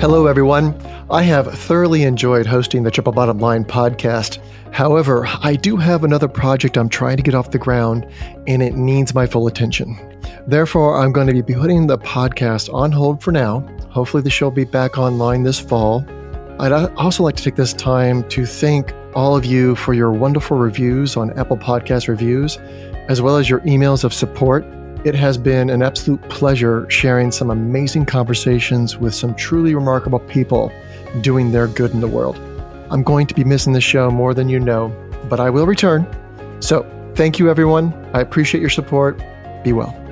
Hello, everyone. I have thoroughly enjoyed hosting the Triple Bottom Line podcast. However, I do have another project I'm trying to get off the ground, and it needs my full attention. Therefore, I'm going to be putting the podcast on hold for now. Hopefully, the show will be back online this fall. I'd also like to take this time to thank all of you for your wonderful reviews on Apple Podcast Reviews, as well as your emails of support it has been an absolute pleasure sharing some amazing conversations with some truly remarkable people doing their good in the world. I'm going to be missing the show more than you know, but I will return. So, thank you, everyone. I appreciate your support. Be well.